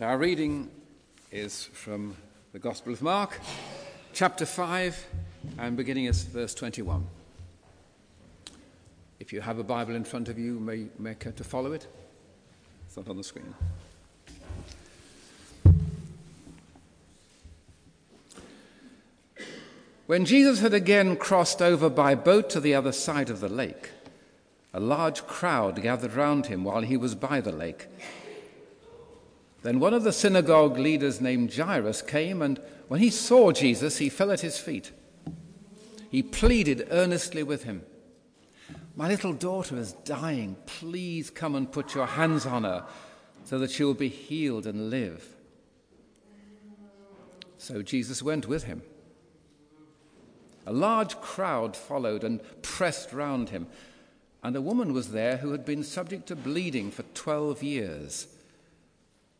Our reading is from the Gospel of Mark, chapter 5, and beginning at verse 21. If you have a Bible in front of you, may, may care to follow it. It's not on the screen. When Jesus had again crossed over by boat to the other side of the lake, a large crowd gathered round him while he was by the lake. Then one of the synagogue leaders named Jairus came, and when he saw Jesus, he fell at his feet. He pleaded earnestly with him My little daughter is dying. Please come and put your hands on her so that she will be healed and live. So Jesus went with him. A large crowd followed and pressed round him, and a woman was there who had been subject to bleeding for twelve years.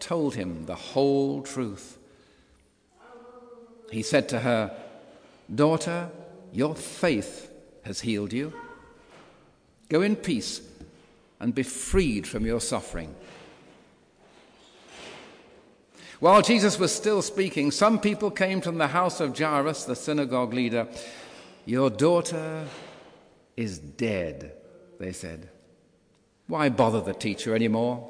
told him the whole truth. He said to her, Daughter, your faith has healed you. Go in peace and be freed from your suffering. While Jesus was still speaking, some people came from the house of Jairus, the synagogue leader. Your daughter is dead, they said. Why bother the teacher anymore?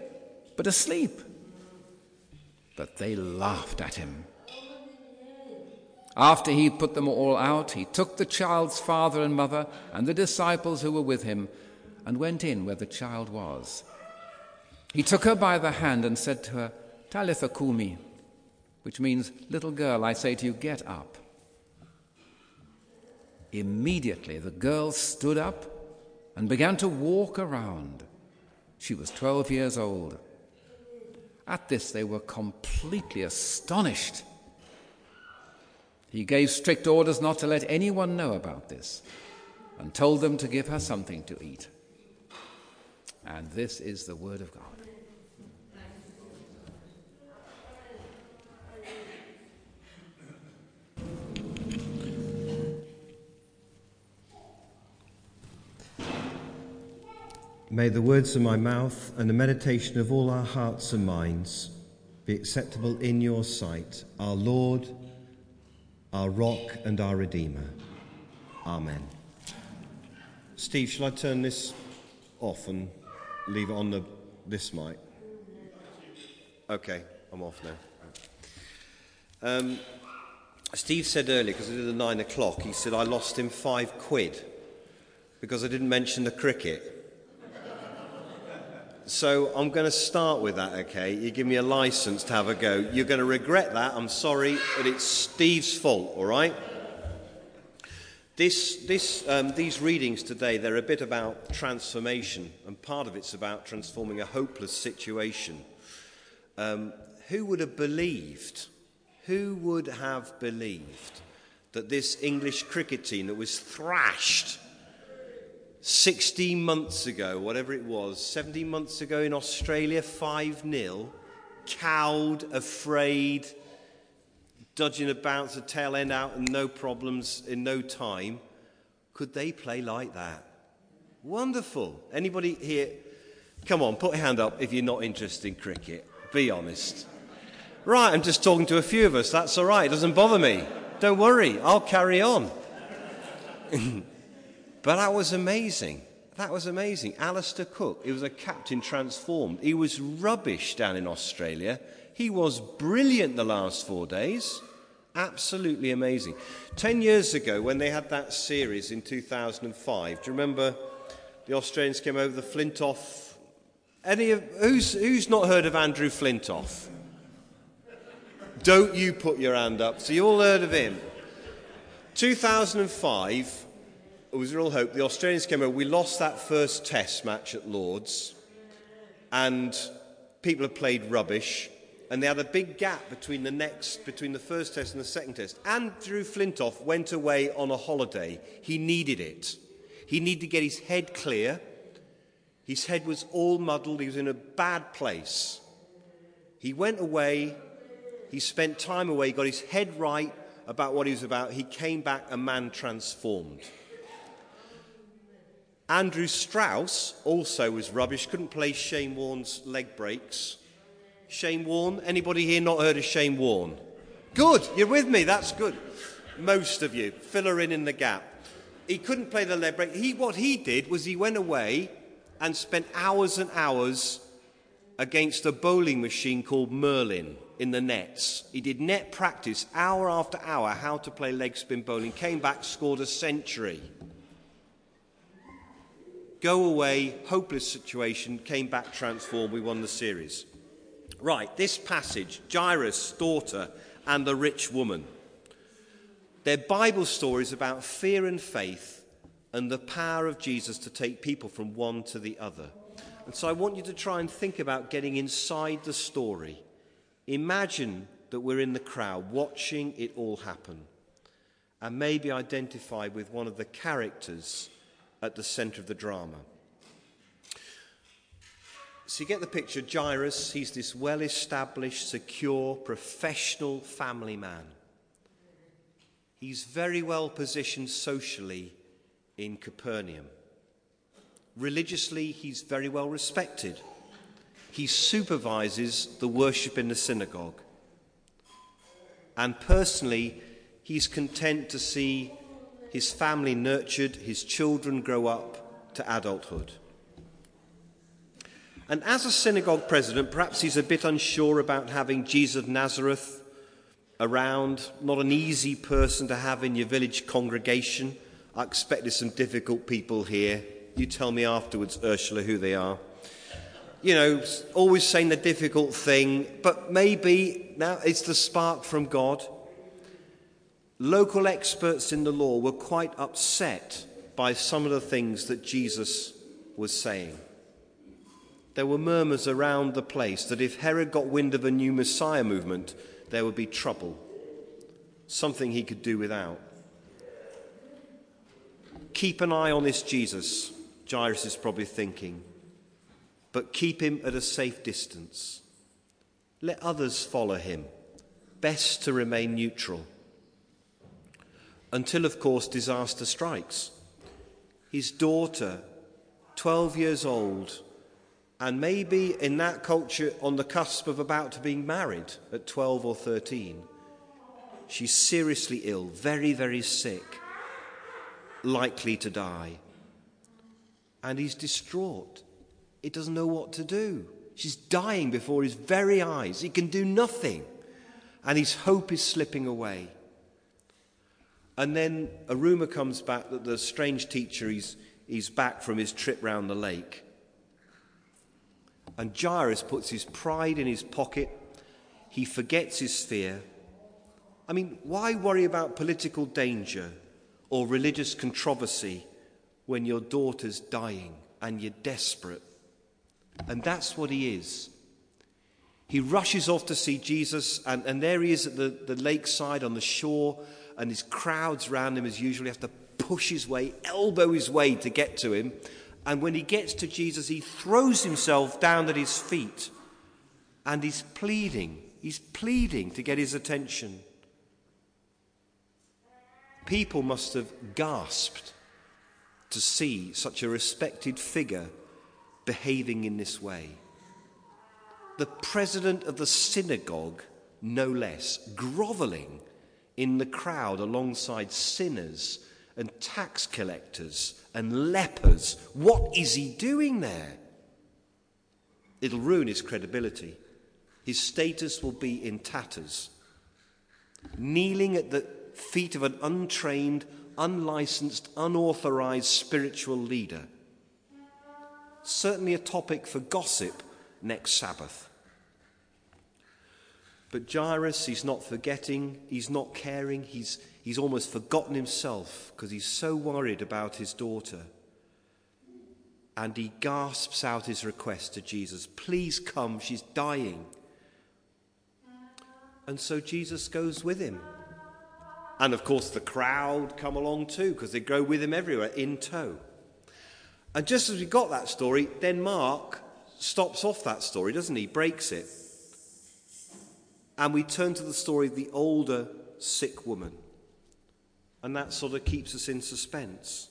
but asleep. But they laughed at him. After he put them all out, he took the child's father and mother and the disciples who were with him and went in where the child was. He took her by the hand and said to her, Talitha kumi, which means, Little girl, I say to you, get up. Immediately the girl stood up and began to walk around. She was 12 years old. At this, they were completely astonished. He gave strict orders not to let anyone know about this and told them to give her something to eat. And this is the Word of God. May the words of my mouth and the meditation of all our hearts and minds be acceptable in your sight, our Lord, our rock, and our Redeemer. Amen. Steve, shall I turn this off and leave it on the, this mic? Okay, I'm off now. Um, Steve said earlier, because I did the nine o'clock, he said I lost him five quid because I didn't mention the cricket. So I'm going to start with that, okay? You give me a license to have a go. You're going to regret that. I'm sorry, but it's Steve's fault, all right? This, this, um, these readings today, they're a bit about transformation, and part of it's about transforming a hopeless situation. Um, who would have believed? Who would have believed that this English cricket team that was thrashed 16 months ago, whatever it was, 17 months ago in Australia, 5 0, cowed, afraid, dodging about the tail end out and no problems in no time. Could they play like that? Wonderful. Anybody here? Come on, put a hand up if you're not interested in cricket. Be honest. Right, I'm just talking to a few of us. That's all right. It doesn't bother me. Don't worry. I'll carry on. But that was amazing. That was amazing. Alastair Cook, he was a captain transformed. He was rubbish down in Australia. He was brilliant the last four days. Absolutely amazing. Ten years ago, when they had that series in 2005, do you remember the Australians came over the Flintoff? Any of, who's, who's not heard of Andrew Flintoff? Don't you put your hand up. So you all heard of him. 2005, it was real hope. The Australians came over. We lost that first test match at Lords, and people had played rubbish. And they had a big gap between the next, between the first test and the second test. Andrew Flintoff went away on a holiday. He needed it. He needed to get his head clear. His head was all muddled. He was in a bad place. He went away. He spent time away, He got his head right about what he was about. He came back a man transformed. Andrew Strauss also was rubbish, couldn't play Shane Warne's leg breaks. Shane Warne, anybody here not heard of Shane Warne? Good, you're with me, that's good. Most of you, fill her in in the gap. He couldn't play the leg break. He, what he did was he went away and spent hours and hours against a bowling machine called Merlin in the nets. He did net practice hour after hour how to play leg spin bowling, came back, scored a century go away, hopeless situation, came back transformed, we won the series. Right, this passage, Jairus' daughter and the rich woman. They're Bible stories about fear and faith and the power of Jesus to take people from one to the other. And so I want you to try and think about getting inside the story. Imagine that we're in the crowd watching it all happen and maybe identify with one of the characters at the centre of the drama. So you get the picture Jairus, he's this well established, secure, professional family man. He's very well positioned socially in Capernaum. Religiously, he's very well respected. He supervises the worship in the synagogue. And personally, he's content to see his family nurtured, his children grow up to adulthood. And as a synagogue president, perhaps he's a bit unsure about having Jesus of Nazareth around, not an easy person to have in your village congregation. I expect there's some difficult people here. You tell me afterwards, Ursula, who they are. You know, always saying the difficult thing, but maybe now it's the spark from God. Local experts in the law were quite upset by some of the things that Jesus was saying. There were murmurs around the place that if Herod got wind of a new Messiah movement, there would be trouble, something he could do without. Keep an eye on this Jesus, Jairus is probably thinking, but keep him at a safe distance. Let others follow him. Best to remain neutral until, of course, disaster strikes. His daughter, 12 years old, and maybe in that culture on the cusp of about to being married at 12 or 13, she's seriously ill, very, very sick, likely to die. And he's distraught. He doesn't know what to do. She's dying before his very eyes. He can do nothing. And his hope is slipping away. And then a rumour comes back that the strange teacher is, is back from his trip round the lake. And Jairus puts his pride in his pocket. He forgets his fear. I mean, why worry about political danger or religious controversy when your daughter's dying and you're desperate? And that's what he is. He rushes off to see Jesus, and, and there he is at the, the lakeside on the shore and his crowds around him as usual. He has to push his way, elbow his way to get to him. And when he gets to Jesus, he throws himself down at his feet and he's pleading. He's pleading to get his attention. People must have gasped to see such a respected figure behaving in this way. The president of the synagogue, no less, groveling in the crowd alongside sinners and tax collectors and lepers. What is he doing there? It'll ruin his credibility. His status will be in tatters. Kneeling at the feet of an untrained, unlicensed, unauthorized spiritual leader. Certainly a topic for gossip next Sabbath. But Jairus, he's not forgetting, he's not caring, he's, he's almost forgotten himself because he's so worried about his daughter. And he gasps out his request to Jesus Please come, she's dying. And so Jesus goes with him. And of course, the crowd come along too because they go with him everywhere in tow. And just as we got that story, then Mark stops off that story, doesn't he? Breaks it. And we turn to the story of the older sick woman. And that sort of keeps us in suspense.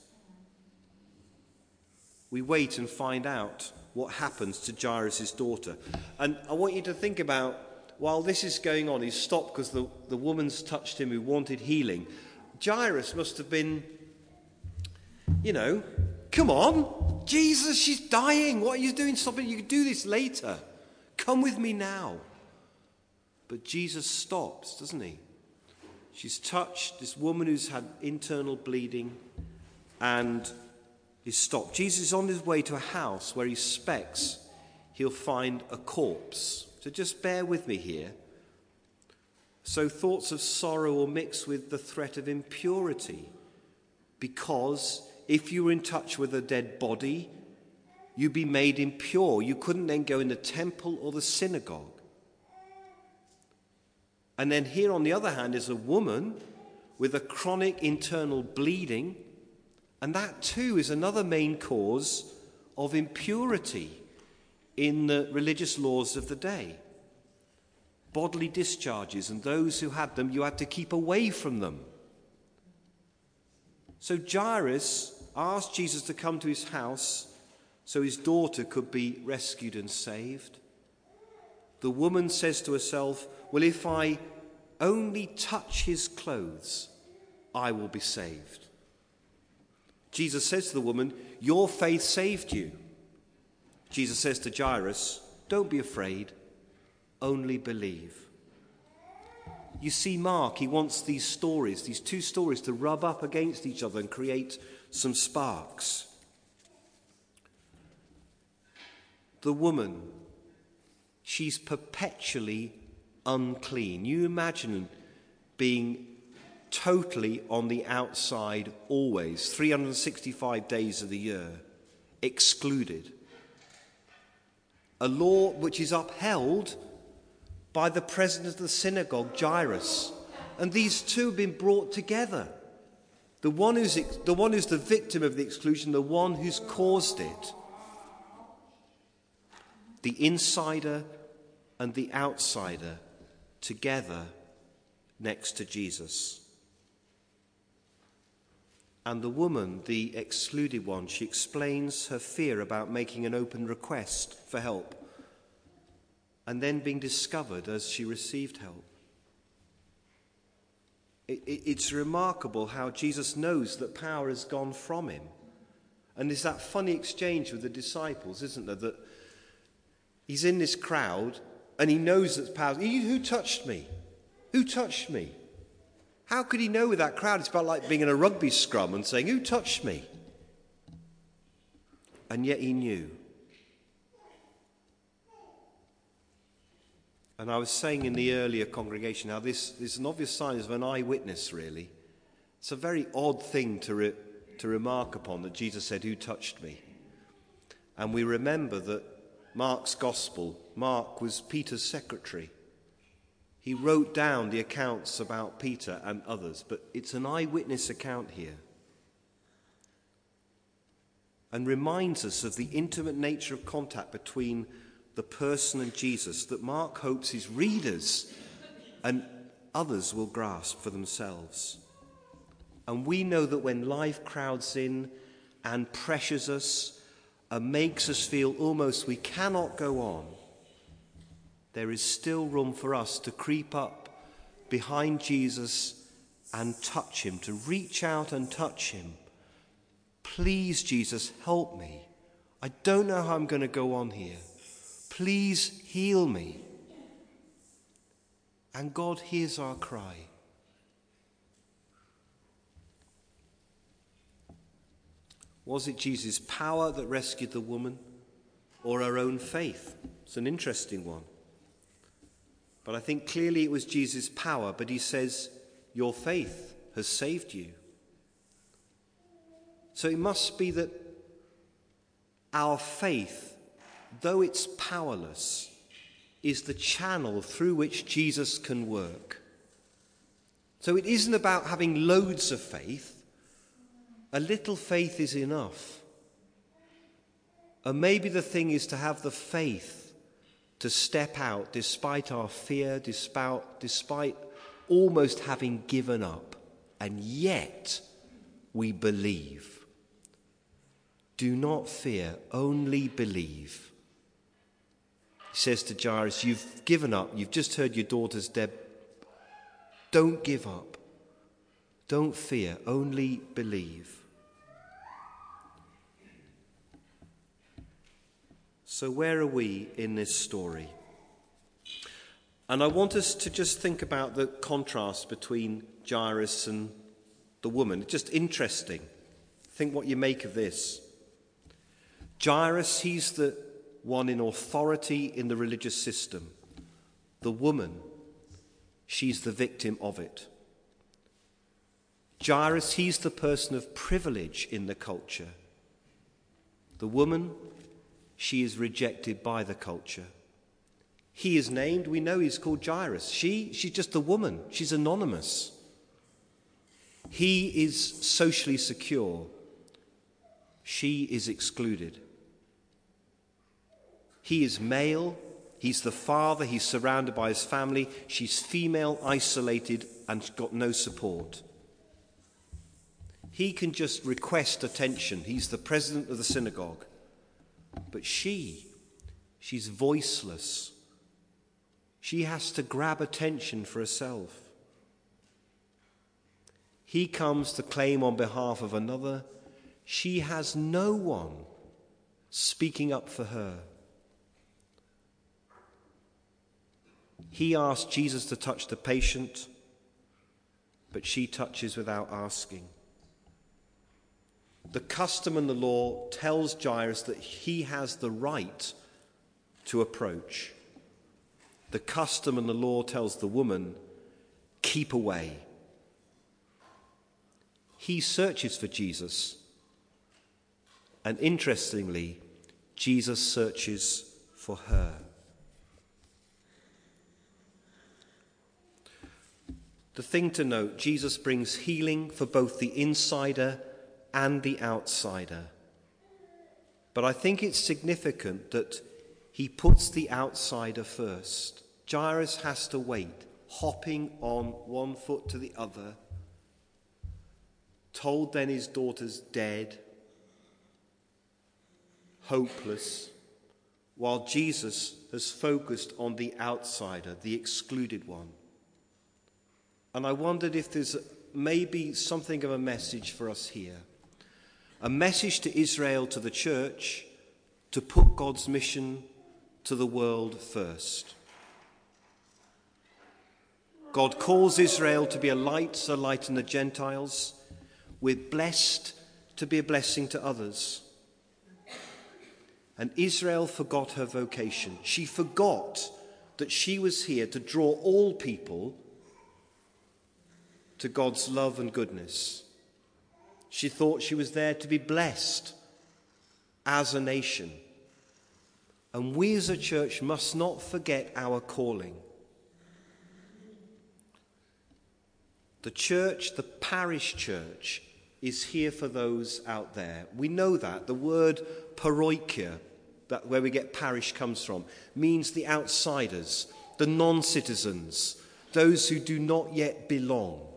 We wait and find out what happens to Jairus' daughter. And I want you to think about while this is going on, he's stopped because the, the woman's touched him who wanted healing. Jairus must have been, you know, come on, Jesus, she's dying. What are you doing? Stop it. You can do this later. Come with me now. But Jesus stops, doesn't he? She's touched this woman who's had internal bleeding and is stopped. Jesus is on his way to a house where he expects he'll find a corpse. So just bear with me here. So thoughts of sorrow will mix with the threat of impurity because if you were in touch with a dead body, you'd be made impure. You couldn't then go in the temple or the synagogue. And then here, on the other hand, is a woman with a chronic internal bleeding, and that too is another main cause of impurity in the religious laws of the day. Bodily discharges, and those who had them, you had to keep away from them. So Jairus asked Jesus to come to his house so his daughter could be rescued and saved. The woman says to herself, Well, if I only touch his clothes, I will be saved. Jesus says to the woman, Your faith saved you. Jesus says to Jairus, Don't be afraid, only believe. You see, Mark, he wants these stories, these two stories, to rub up against each other and create some sparks. The woman, she's perpetually unclean. You imagine being totally on the outside always, 365 days of the year, excluded. A law which is upheld by the president of the synagogue, Jairus. And these two have been brought together. The one who's, the one who's the victim of the exclusion, the one who's caused it. The insider and the outsider together next to Jesus. And the woman, the excluded one, she explains her fear about making an open request for help and then being discovered as she received help. It, it, it's remarkable how Jesus knows that power has gone from him. And there's that funny exchange with the disciples, isn't there? That he's in this crowd and he knows that power. Who touched me? Who touched me? How could he know with that crowd? It's about like being in a rugby scrum and saying, Who touched me? And yet he knew. And I was saying in the earlier congregation how this, this is an obvious sign of an eyewitness, really. It's a very odd thing to, re, to remark upon that Jesus said, Who touched me? And we remember that Mark's gospel, Mark was Peter's secretary. He wrote down the accounts about Peter and others, but it's an eyewitness account here. And reminds us of the intimate nature of contact between the person and Jesus that Mark hopes his readers and others will grasp for themselves. And we know that when life crowds in and pressures us and makes us feel almost we cannot go on, there is still room for us to creep up behind Jesus and touch him, to reach out and touch him. Please, Jesus, help me. I don't know how I'm going to go on here. Please heal me. And God hears our cry. Was it Jesus' power that rescued the woman or her own faith? It's an interesting one. But I think clearly it was Jesus' power, but he says, Your faith has saved you. So it must be that our faith, though it's powerless, is the channel through which Jesus can work. So it isn't about having loads of faith, a little faith is enough. And maybe the thing is to have the faith to step out despite our fear, despite, despite almost having given up. And yet we believe. Do not fear, only believe. He says to Jairus, You've given up. You've just heard your daughter's dead. Don't give up. Don't fear, only believe. So, where are we in this story? And I want us to just think about the contrast between Jairus and the woman. It's just interesting. Think what you make of this. Jairus, he's the one in authority in the religious system. The woman, she's the victim of it. Jairus, he's the person of privilege in the culture. The woman, she is rejected by the culture. He is named, we know he's called Jairus. She, she's just a woman, she's anonymous. He is socially secure, she is excluded. He is male, he's the father, he's surrounded by his family. She's female, isolated, and got no support. He can just request attention. He's the president of the synagogue. But she, she's voiceless. She has to grab attention for herself. He comes to claim on behalf of another. She has no one speaking up for her. He asks Jesus to touch the patient, but she touches without asking. The custom and the law tells Jairus that he has the right to approach. The custom and the law tells the woman, keep away. He searches for Jesus. And interestingly, Jesus searches for her. The thing to note Jesus brings healing for both the insider and the outsider. But I think it's significant that he puts the outsider first. Jairus has to wait, hopping on one foot to the other, told then his daughter's dead, hopeless, while Jesus has focused on the outsider, the excluded one. And I wondered if there's maybe something of a message for us here a message to Israel, to the church, to put God's mission to the world first. God calls Israel to be a light, a light in the Gentiles. We're blessed to be a blessing to others. And Israel forgot her vocation. She forgot that she was here to draw all people to God's love and goodness. She thought she was there to be blessed as a nation. And we as a church must not forget our calling. The church, the parish church, is here for those out there. We know that. The word paroikia, that where we get parish comes from, means the outsiders, the non citizens, those who do not yet belong.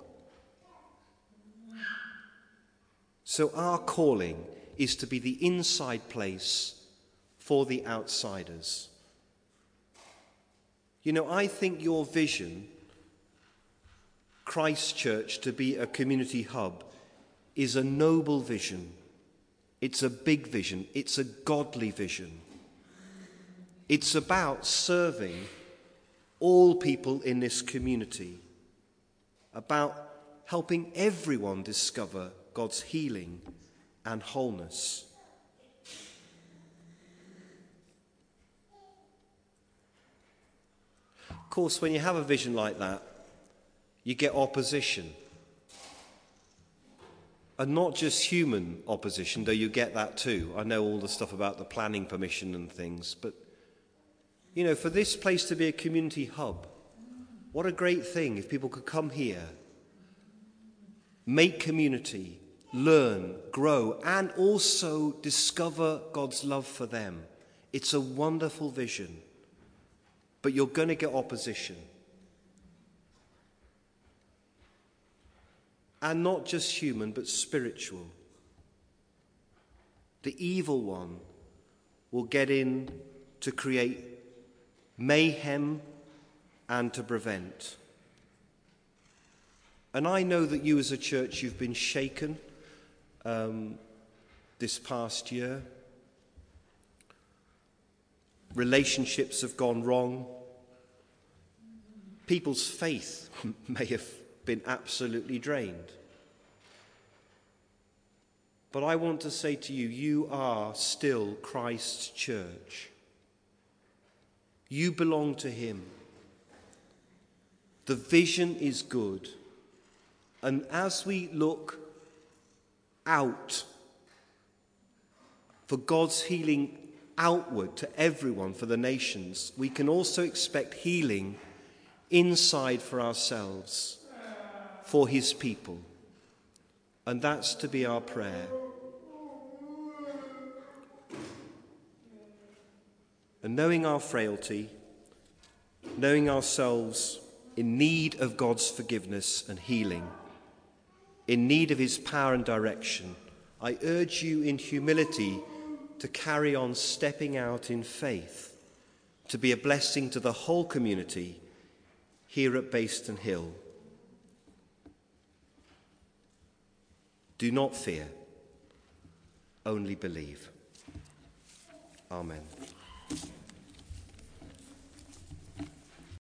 So our calling is to be the inside place for the outsiders. You know, I think your vision, Christ Church to be a community hub, is a noble vision. It's a big vision. It's a godly vision. It's about serving all people in this community, about helping everyone discover God's healing and wholeness. Of course, when you have a vision like that, you get opposition. And not just human opposition, though you get that too. I know all the stuff about the planning permission and things, but you know, for this place to be a community hub, what a great thing if people could come here, make community, learn, grow, and also discover God's love for them. It's a wonderful vision, but you're going to get opposition. And not just human, but spiritual. The evil one will get in to create mayhem and to prevent. And I know that you as a church, you've been shaken um, this past year. Relationships have gone wrong. People's faith may have been absolutely drained. But I want to say to you, you are still Christ's church. You belong to Him. The vision is good. And as we look out for God's healing outward to everyone, for the nations, we can also expect healing inside for ourselves, for His people. And that's to be our prayer. And knowing our frailty, knowing ourselves in need of God's forgiveness and healing, in need of His power and direction, I urge you in humility to carry on stepping out in faith, to be a blessing to the whole community here at Bayston Hill. Do not fear, only believe. Amen.